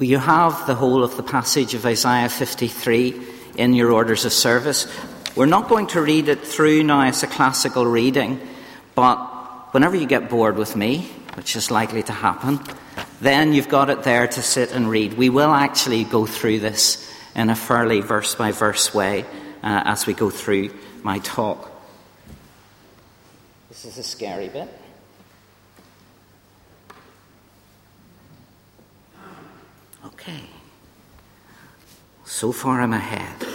you have the whole of the passage of Isaiah 53 in your orders of service. We're not going to read it through now as a classical reading, but whenever you get bored with me, which is likely to happen, then you've got it there to sit and read. We will actually go through this in a fairly verse by verse way uh, as we go through my talk. This is a scary bit. Okay. So far I'm ahead.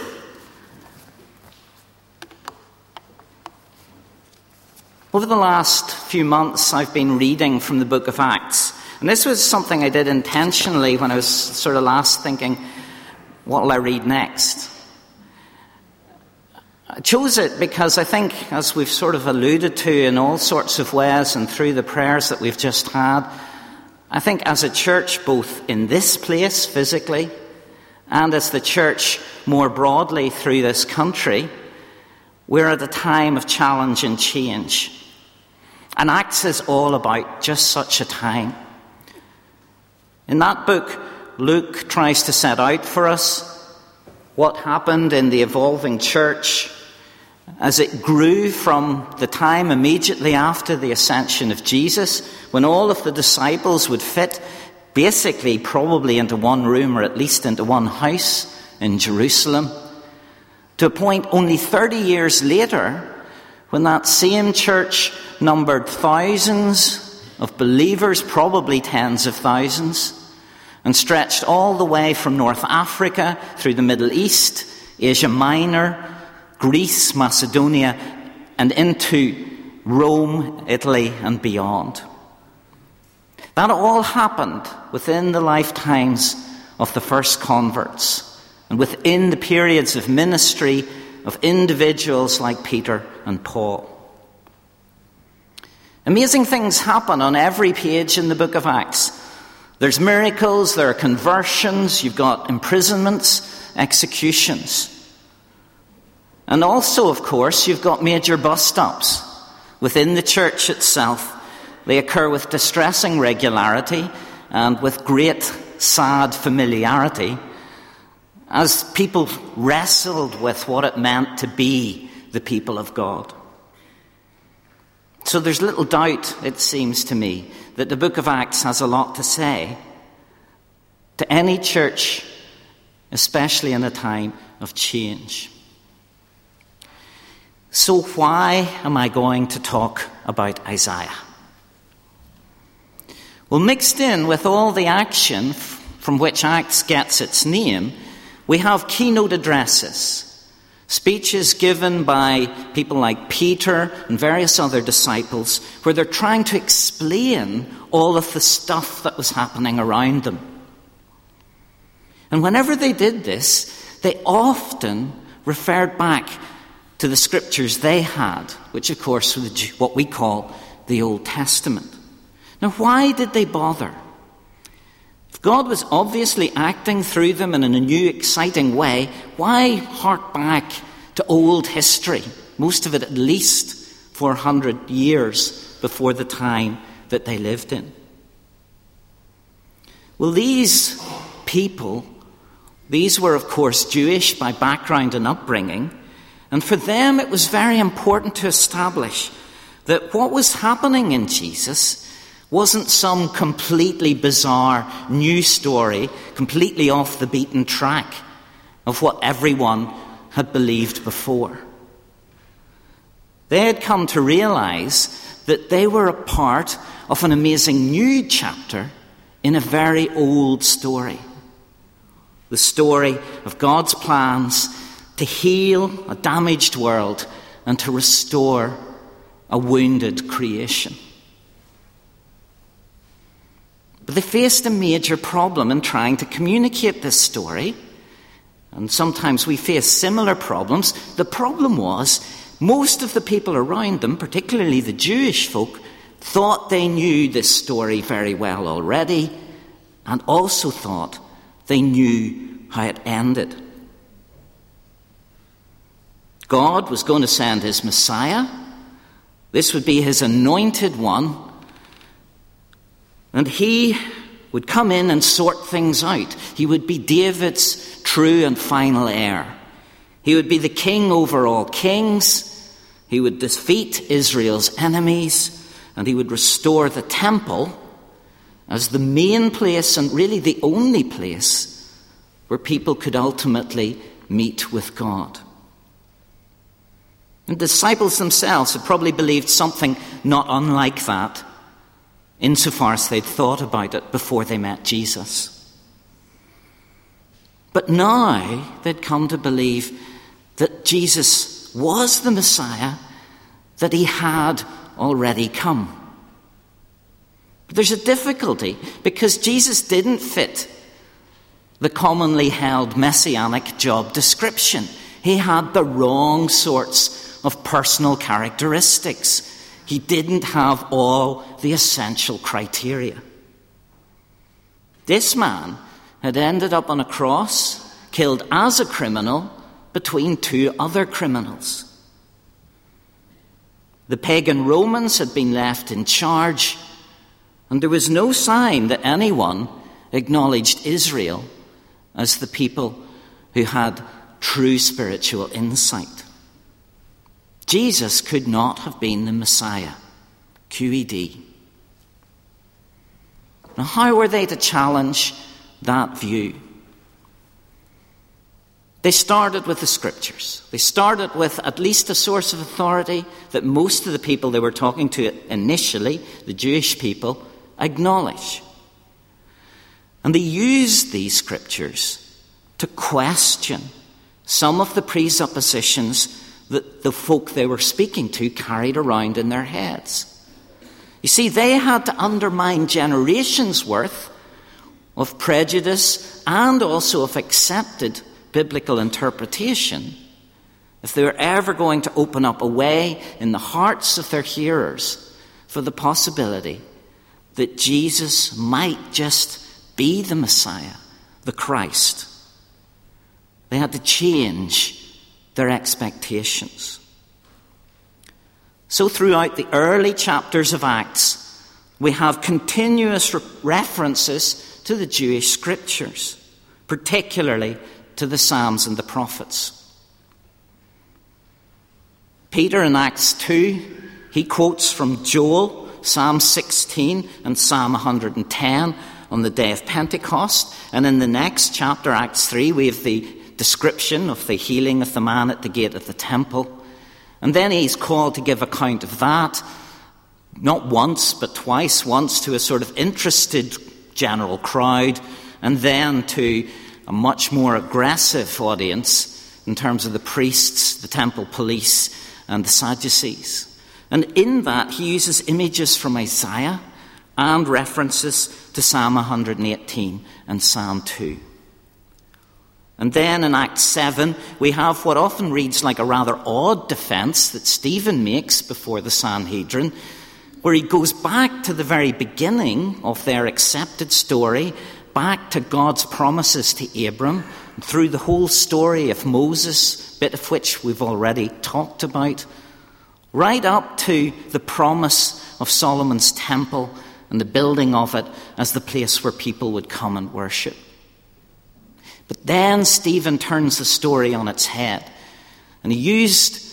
Over the last few months, I've been reading from the book of Acts. And this was something I did intentionally when I was sort of last thinking, what will I read next? I chose it because I think, as we've sort of alluded to in all sorts of ways and through the prayers that we've just had, I think as a church, both in this place physically and as the church more broadly through this country, we're at a time of challenge and change. And Acts is all about just such a time. In that book, Luke tries to set out for us what happened in the evolving church as it grew from the time immediately after the ascension of Jesus, when all of the disciples would fit basically probably into one room or at least into one house in Jerusalem, to a point only 30 years later when that same church numbered thousands of believers, probably tens of thousands, and stretched all the way from North Africa through the Middle East, Asia Minor, Greece, Macedonia, and into Rome, Italy, and beyond. That all happened within the lifetimes of the first converts and within the periods of ministry of individuals like Peter and Paul. Amazing things happen on every page in the book of Acts. There's miracles, there are conversions, you've got imprisonments, executions. And also, of course, you've got major bus stops. within the church itself. They occur with distressing regularity and with great sad familiarity as people wrestled with what it meant to be the people of God. So there's little doubt, it seems to me, that the book of Acts has a lot to say to any church, especially in a time of change. So, why am I going to talk about Isaiah? Well, mixed in with all the action from which Acts gets its name we have keynote addresses, speeches given by people like Peter and various other disciples, where they're trying to explain all of the stuff that was happening around them. And whenever they did this, they often referred back to the scriptures they had, which, of course, was what we call the Old Testament. Now, why did they bother? If God was obviously acting through them in a new, exciting way. Why hark back to old history? Most of it at least 400 years before the time that they lived in. Well, these people, these were, of course, Jewish by background and upbringing, and for them it was very important to establish that what was happening in Jesus wasn't some completely bizarre new story, completely off the beaten track of what everyone had believed before. They had come to realize that they were a part of an amazing new chapter in a very old story. The story of God's plans to heal a damaged world and to restore a wounded creation. But they faced a major problem in trying to communicate this story. And sometimes we face similar problems. The problem was most of the people around them, particularly the Jewish folk, thought they knew this story very well already and also thought they knew how it ended. God was going to send his Messiah. This would be his anointed one and he would come in and sort things out. He would be David's true and final heir. He would be the king over all kings. He would defeat Israel's enemies and he would restore the temple as the main place and really the only place where people could ultimately meet with God. And the disciples themselves had probably believed something not unlike that, insofar as they'd thought about it before they met Jesus. But now they'd come to believe that Jesus was the Messiah, that he had already come. But there's a difficulty because Jesus didn't fit the commonly held messianic job description. He had the wrong sorts of personal characteristics. He didn't have all the essential criteria. This man had ended up on a cross, killed as a criminal between two other criminals. The pagan Romans had been left in charge, and there was no sign that anyone acknowledged Israel as the people who had true spiritual insight. Jesus could not have been the Messiah. QED. Now, how were they to challenge that view? They started with the scriptures. They started with at least a source of authority that most of the people they were talking to initially, the Jewish people, acknowledge. And they used these scriptures to question some of the presuppositions that the folk they were speaking to carried around in their heads. You see, they had to undermine generations' worth of prejudice and also of accepted biblical interpretation, if they were ever going to open up a way in the hearts of their hearers for the possibility that Jesus might just be the Messiah, the Christ, they had to change their expectations. So, throughout the early chapters of Acts, we have continuous re- references to the Jewish scriptures, particularly to the Psalms and the prophets. Peter in Acts 2, he quotes from Joel, Psalm 16, and Psalm 110 on the day of Pentecost. And in the next chapter, Acts 3, we have the description of the healing of the man at the gate of the temple. And then he's called to give account of that, not once, but twice. Once to a sort of interested general crowd, and then to a much more aggressive audience in terms of the priests, the temple police, and the Sadducees. And in that, he uses images from Isaiah and references to Psalm 118 and Psalm 2. And then in Act 7, we have what often reads like a rather odd defense that Stephen makes before the Sanhedrin, where he goes back to the very beginning of their accepted story back to God's promises to Abram through the whole story of Moses, bit of which we've already talked about, right up to the promise of Solomon's temple and the building of it as the place where people would come and worship. But then Stephen turns the story on its head, and he used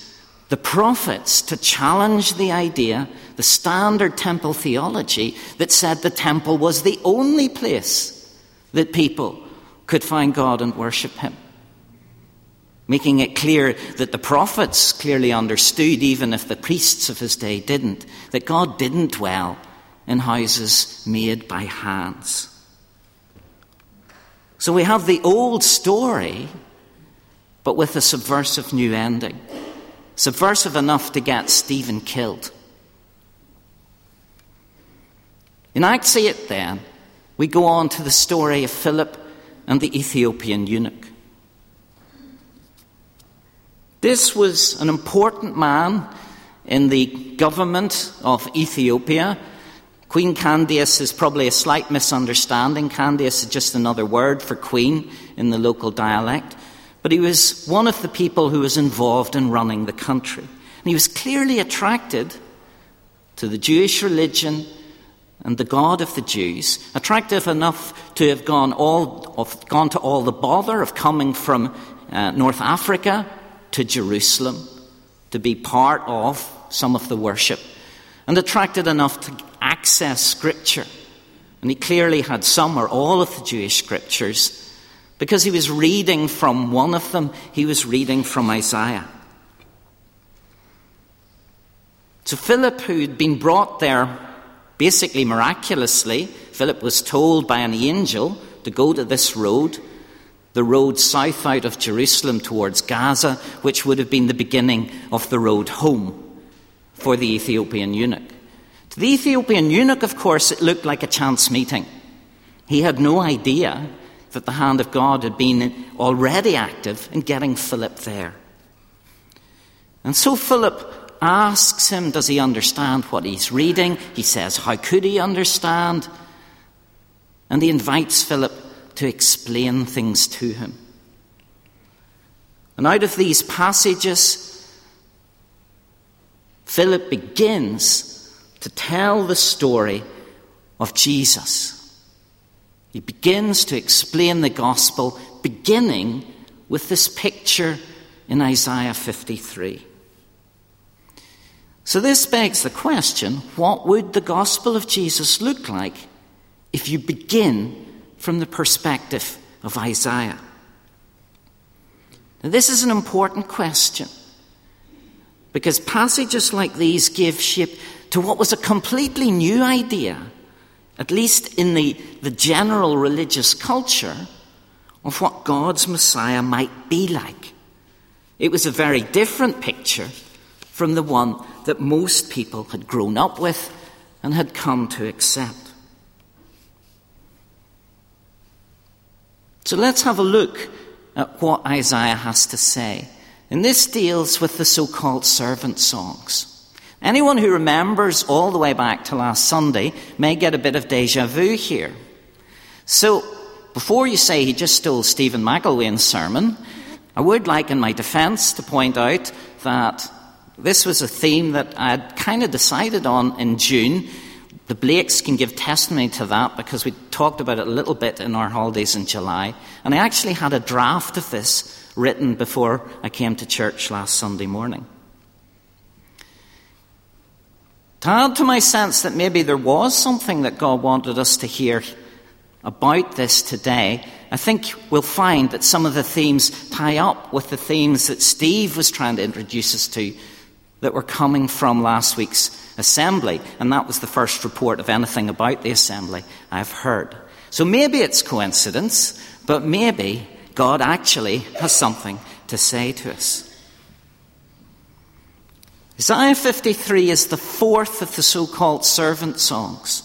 the prophets to challenge the idea, the standard temple theology, that said the temple was the only place that people could find God and worship Him. Making it clear that the prophets clearly understood, even if the priests of his day didn't, that God didn't dwell in houses made by hands. So we have the old story, but with a subversive new ending. Subversive enough to get Stephen killed. In Acts 8, then, we go on to the story of Philip and the Ethiopian eunuch. This was an important man in the government of Ethiopia. Queen Candace is probably a slight misunderstanding. Candace is just another word for queen in the local dialect. But he was one of the people who was involved in running the country. And he was clearly attracted to the Jewish religion and the God of the Jews, attractive enough to have gone, all, of, gone to all the bother of coming from uh, North Africa to Jerusalem to be part of some of the worship, and attracted enough to access Scripture. And he clearly had some or all of the Jewish Scriptures because he was reading from one of them, he was reading from Isaiah. So Philip, who'd been brought there basically miraculously, Philip was told by an angel to go to this road, the road south out of Jerusalem towards Gaza, which would have been the beginning of the road home for the Ethiopian eunuch. To the Ethiopian eunuch, of course, it looked like a chance meeting. He had no idea that the hand of God had been already active in getting Philip there. And so Philip asks him, Does he understand what he's reading? He says, How could he understand? And he invites Philip to explain things to him. And out of these passages, Philip begins to tell the story of Jesus. He begins to explain the gospel, beginning with this picture in Isaiah 53. So, this begs the question what would the gospel of Jesus look like if you begin from the perspective of Isaiah? Now, this is an important question because passages like these give shape to what was a completely new idea at least in the, the general religious culture, of what God's Messiah might be like. It was a very different picture from the one that most people had grown up with and had come to accept. So let's have a look at what Isaiah has to say. And this deals with the so called servant songs. Anyone who remembers all the way back to last Sunday may get a bit of deja vu here. So, before you say he just stole Stephen McElwain's sermon, I would like, in my defense, to point out that this was a theme that I'd kind of decided on in June. The Blakes can give testimony to that because we talked about it a little bit in our holidays in July. And I actually had a draft of this written before I came to church last Sunday morning. To add to my sense that maybe there was something that God wanted us to hear about this today, I think we'll find that some of the themes tie up with the themes that Steve was trying to introduce us to that were coming from last week's assembly. And that was the first report of anything about the assembly I've heard. So maybe it's coincidence, but maybe God actually has something to say to us. Isaiah 53 is the fourth of the so called servant songs.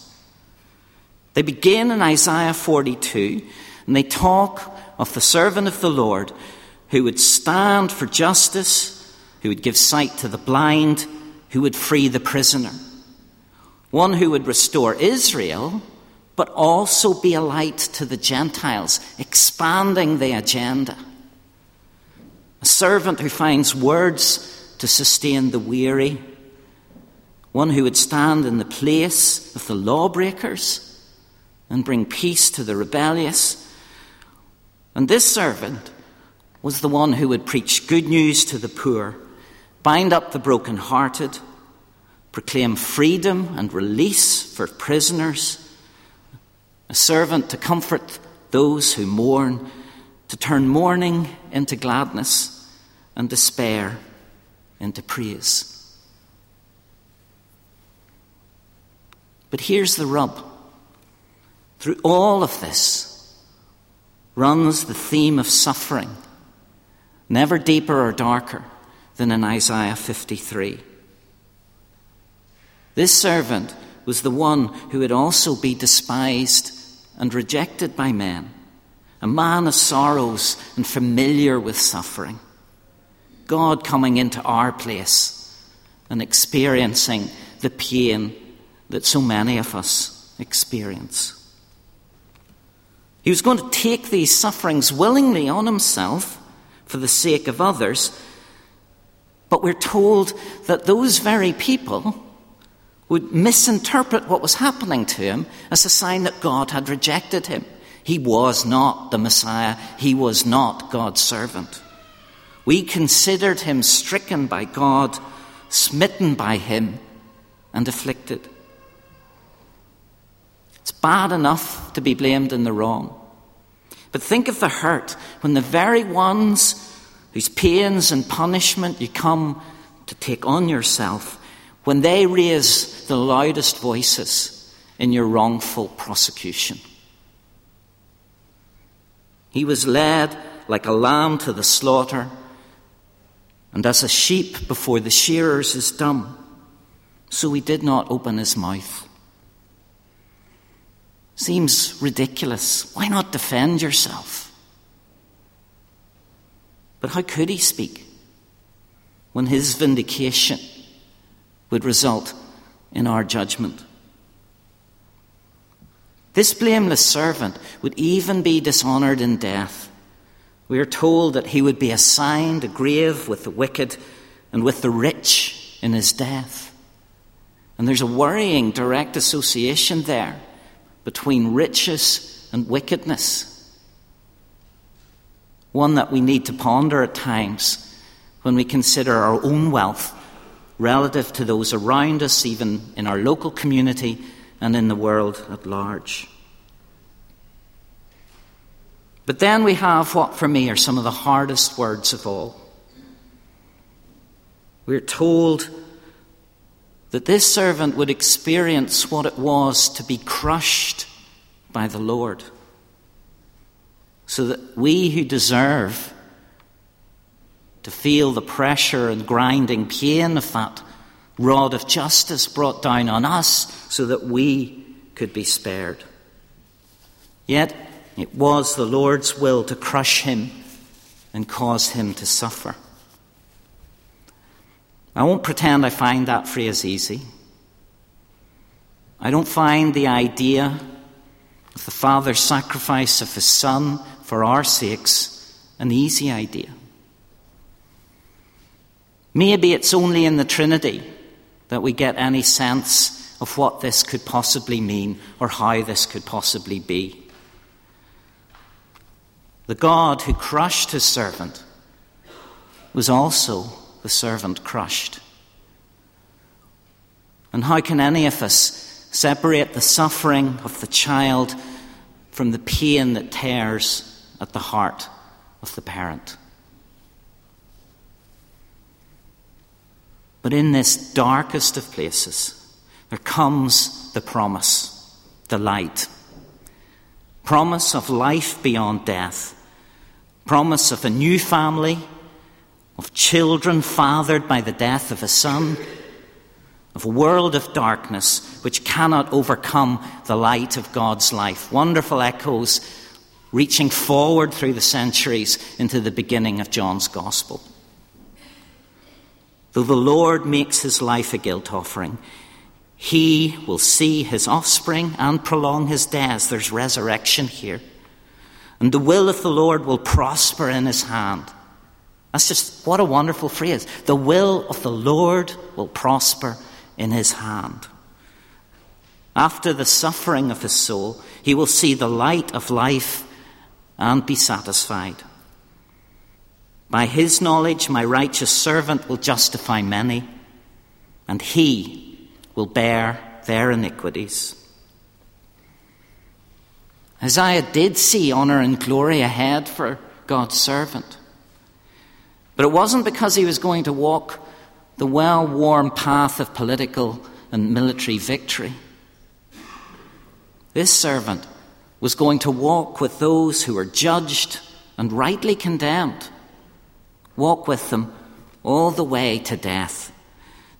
They begin in Isaiah 42 and they talk of the servant of the Lord who would stand for justice, who would give sight to the blind, who would free the prisoner. One who would restore Israel, but also be a light to the Gentiles, expanding the agenda. A servant who finds words to sustain the weary, one who would stand in the place of the lawbreakers and bring peace to the rebellious. And this servant was the one who would preach good news to the poor, bind up the broken-hearted, proclaim freedom and release for prisoners, a servant to comfort those who mourn, to turn mourning into gladness and despair into praise. But here's the rub. Through all of this runs the theme of suffering, never deeper or darker than in Isaiah 53. This servant was the one who would also be despised and rejected by men, a man of sorrows and familiar with suffering. God coming into our place and experiencing the pain that so many of us experience. He was going to take these sufferings willingly on himself for the sake of others, but we're told that those very people would misinterpret what was happening to him as a sign that God had rejected him. He was not the Messiah, he was not God's servant. We considered him stricken by God, smitten by him, and afflicted. It's bad enough to be blamed in the wrong. But think of the hurt when the very ones whose pains and punishment you come to take on yourself, when they raise the loudest voices in your wrongful prosecution. He was led like a lamb to the slaughter, and as a sheep before the shearers is dumb, so he did not open his mouth. Seems ridiculous. Why not defend yourself? But how could he speak when his vindication would result in our judgment? This blameless servant would even be dishonored in death. We are told that he would be assigned a grave with the wicked and with the rich in his death. And there's a worrying direct association there between riches and wickedness. One that we need to ponder at times when we consider our own wealth relative to those around us, even in our local community and in the world at large. But then we have what for me are some of the hardest words of all. We're told that this servant would experience what it was to be crushed by the Lord. So that we who deserve to feel the pressure and grinding pain of that rod of justice brought down on us, so that we could be spared. Yet it was the Lord's will to crush him and cause him to suffer. I won't pretend I find that phrase easy. I don't find the idea of the Father's sacrifice of His Son for our sakes an easy idea. Maybe it's only in the Trinity that we get any sense of what this could possibly mean or how this could possibly be. The God who crushed his servant was also the servant crushed. And how can any of us separate the suffering of the child from the pain that tears at the heart of the parent? But in this darkest of places, there comes the promise, the light. Promise of life beyond death. Promise of a new family of children fathered by the death of a son, of a world of darkness which cannot overcome the light of God's life. Wonderful echoes reaching forward through the centuries into the beginning of John's Gospel. Though the Lord makes his life a guilt offering, he will see his offspring and prolong his days. There's resurrection here. And the will of the Lord will prosper in his hand. That's just what a wonderful phrase. The will of the Lord will prosper in his hand. After the suffering of his soul, he will see the light of life and be satisfied. By his knowledge, my righteous servant will justify many, and he will bear their iniquities. Isaiah did see honour and glory ahead for God's servant. But it wasn't because he was going to walk the well worn path of political and military victory. This servant was going to walk with those who were judged and rightly condemned, walk with them all the way to death.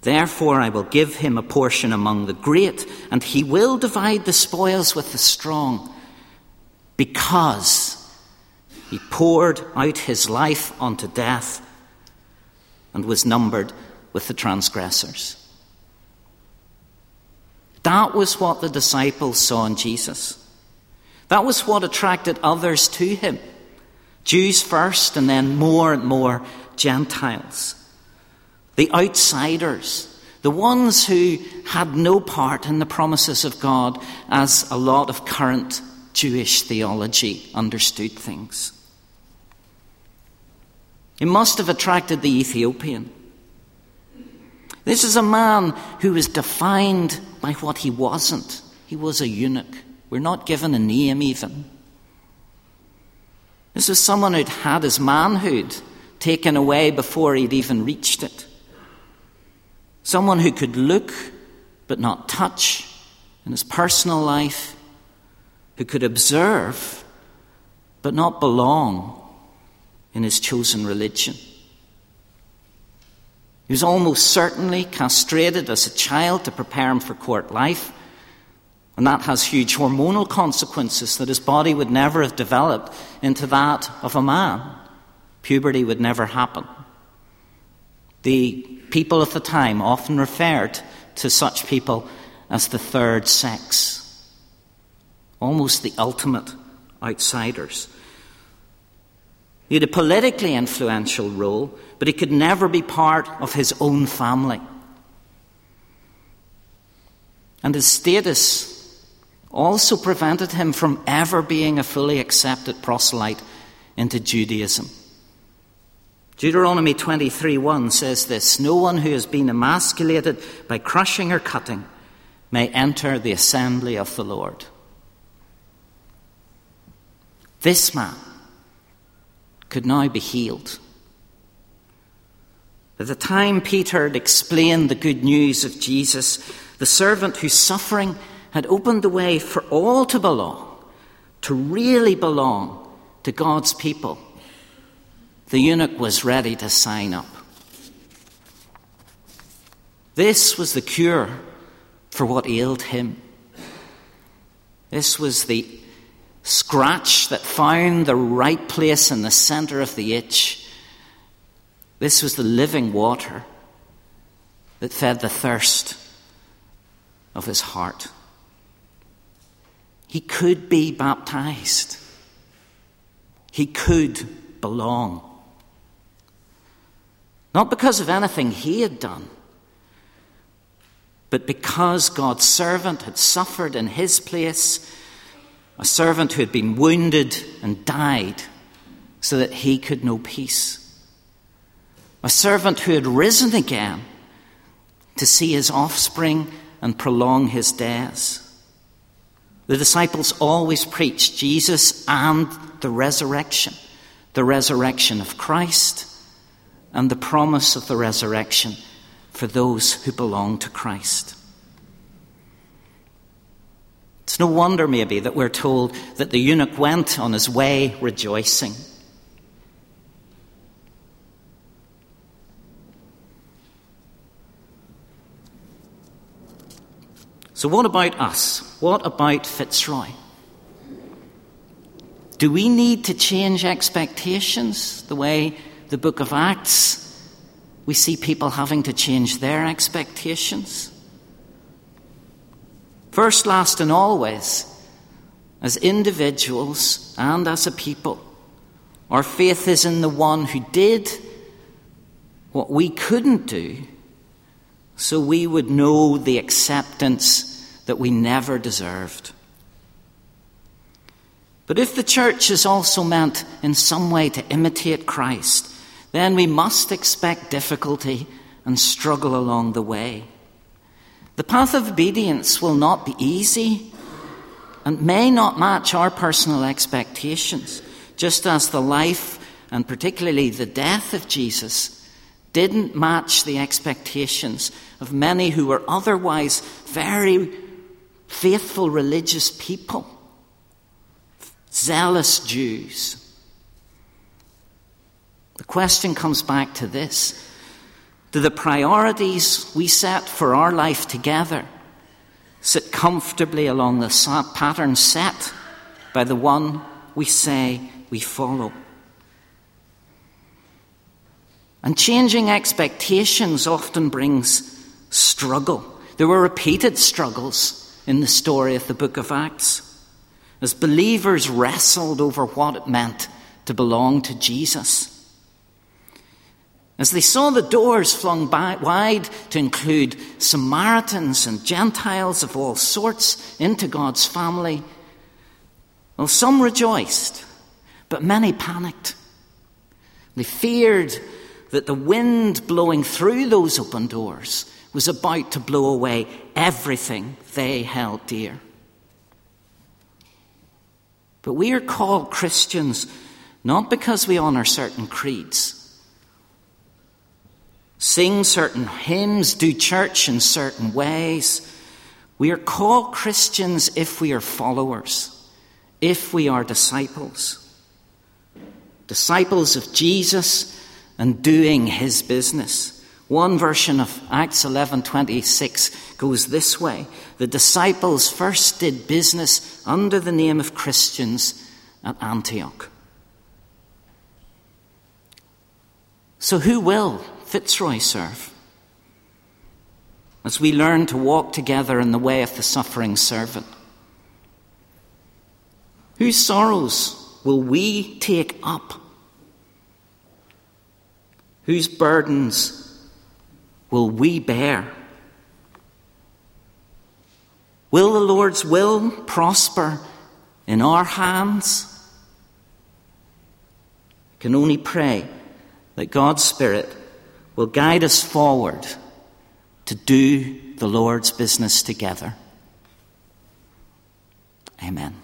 Therefore, I will give him a portion among the great, and he will divide the spoils with the strong, because he poured out his life unto death and was numbered with the transgressors. That was what the disciples saw in Jesus. That was what attracted others to him. Jews first, and then more and more Gentiles. The outsiders, the ones who had no part in the promises of God as a lot of current Jewish theology understood things. It must have attracted the Ethiopian. This is a man who was defined by what he wasn't. He was a eunuch. We're not given a name, even. This was someone who'd had his manhood taken away before he'd even reached it. Someone who could look but not touch in his personal life, who could observe but not belong in his chosen religion. He was almost certainly castrated as a child to prepare him for court life. And that has huge hormonal consequences that his body would never have developed into that of a man. Puberty would never happen. The people of the time often referred to such people as the third sex, almost the ultimate outsiders. He had a politically influential role, but he could never be part of his own family. And his status also prevented him from ever being a fully accepted proselyte into Judaism. Deuteronomy 23:1 says this, "No one who has been emasculated by crushing or cutting may enter the assembly of the Lord." This man could now be healed. At the time Peter had explained the good news of Jesus, the servant whose suffering had opened the way for all to belong, to really belong to God's people, the eunuch was ready to sign up. This was the cure for what ailed him. This was the scratch that found the right place in the center of the itch. This was the living water that fed the thirst of his heart. He could be baptized. He could belong. Not because of anything he had done, but because God's servant had suffered in his place, a servant who had been wounded and died so that he could know peace. A servant who had risen again to see his offspring and prolong his days. The disciples always preached Jesus and the resurrection, the resurrection of Christ, and the promise of the resurrection for those who belong to Christ. It's no wonder, maybe, that we're told that the eunuch went on his way rejoicing. So, what about us? What about Fitzroy? Do we need to change expectations the way the book of Acts we see people having to change their expectations? First, last, and always, as individuals and as a people, our faith is in the one who did what we couldn't do so we would know the acceptance that we never deserved. But if the church is also meant in some way to imitate Christ, then we must expect difficulty and struggle along the way. The path of obedience will not be easy and may not match our personal expectations, just as the life and particularly the death of Jesus didn't match the expectations of many who were otherwise very faithful religious people, zealous Jews. The question comes back to this Do the priorities we set for our life together sit comfortably along the pattern set by the one we say we follow? And changing expectations often brings struggle. There were repeated struggles in the story of the book of Acts as believers wrestled over what it meant to belong to Jesus. As they saw the doors flung wide to include Samaritans and Gentiles of all sorts into God's family, well, some rejoiced, but many panicked. They feared that the wind blowing through those open doors was about to blow away everything they held dear. But we are called Christians not because we honour certain creeds sing certain hymns, do church in certain ways. We are called Christians if we are followers, if we are disciples. Disciples of Jesus and doing his business. One version of Acts 11:26 goes this way: The disciples first did business under the name of Christians at Antioch. So who will Fitzroy serve? As we learn to walk together in the way of the suffering servant. Whose sorrows will we take up? Whose burdens will we bear? Will the Lord's will prosper in our hands? Can only pray that God's Spirit will guide us forward to do the Lord's business together. Amen.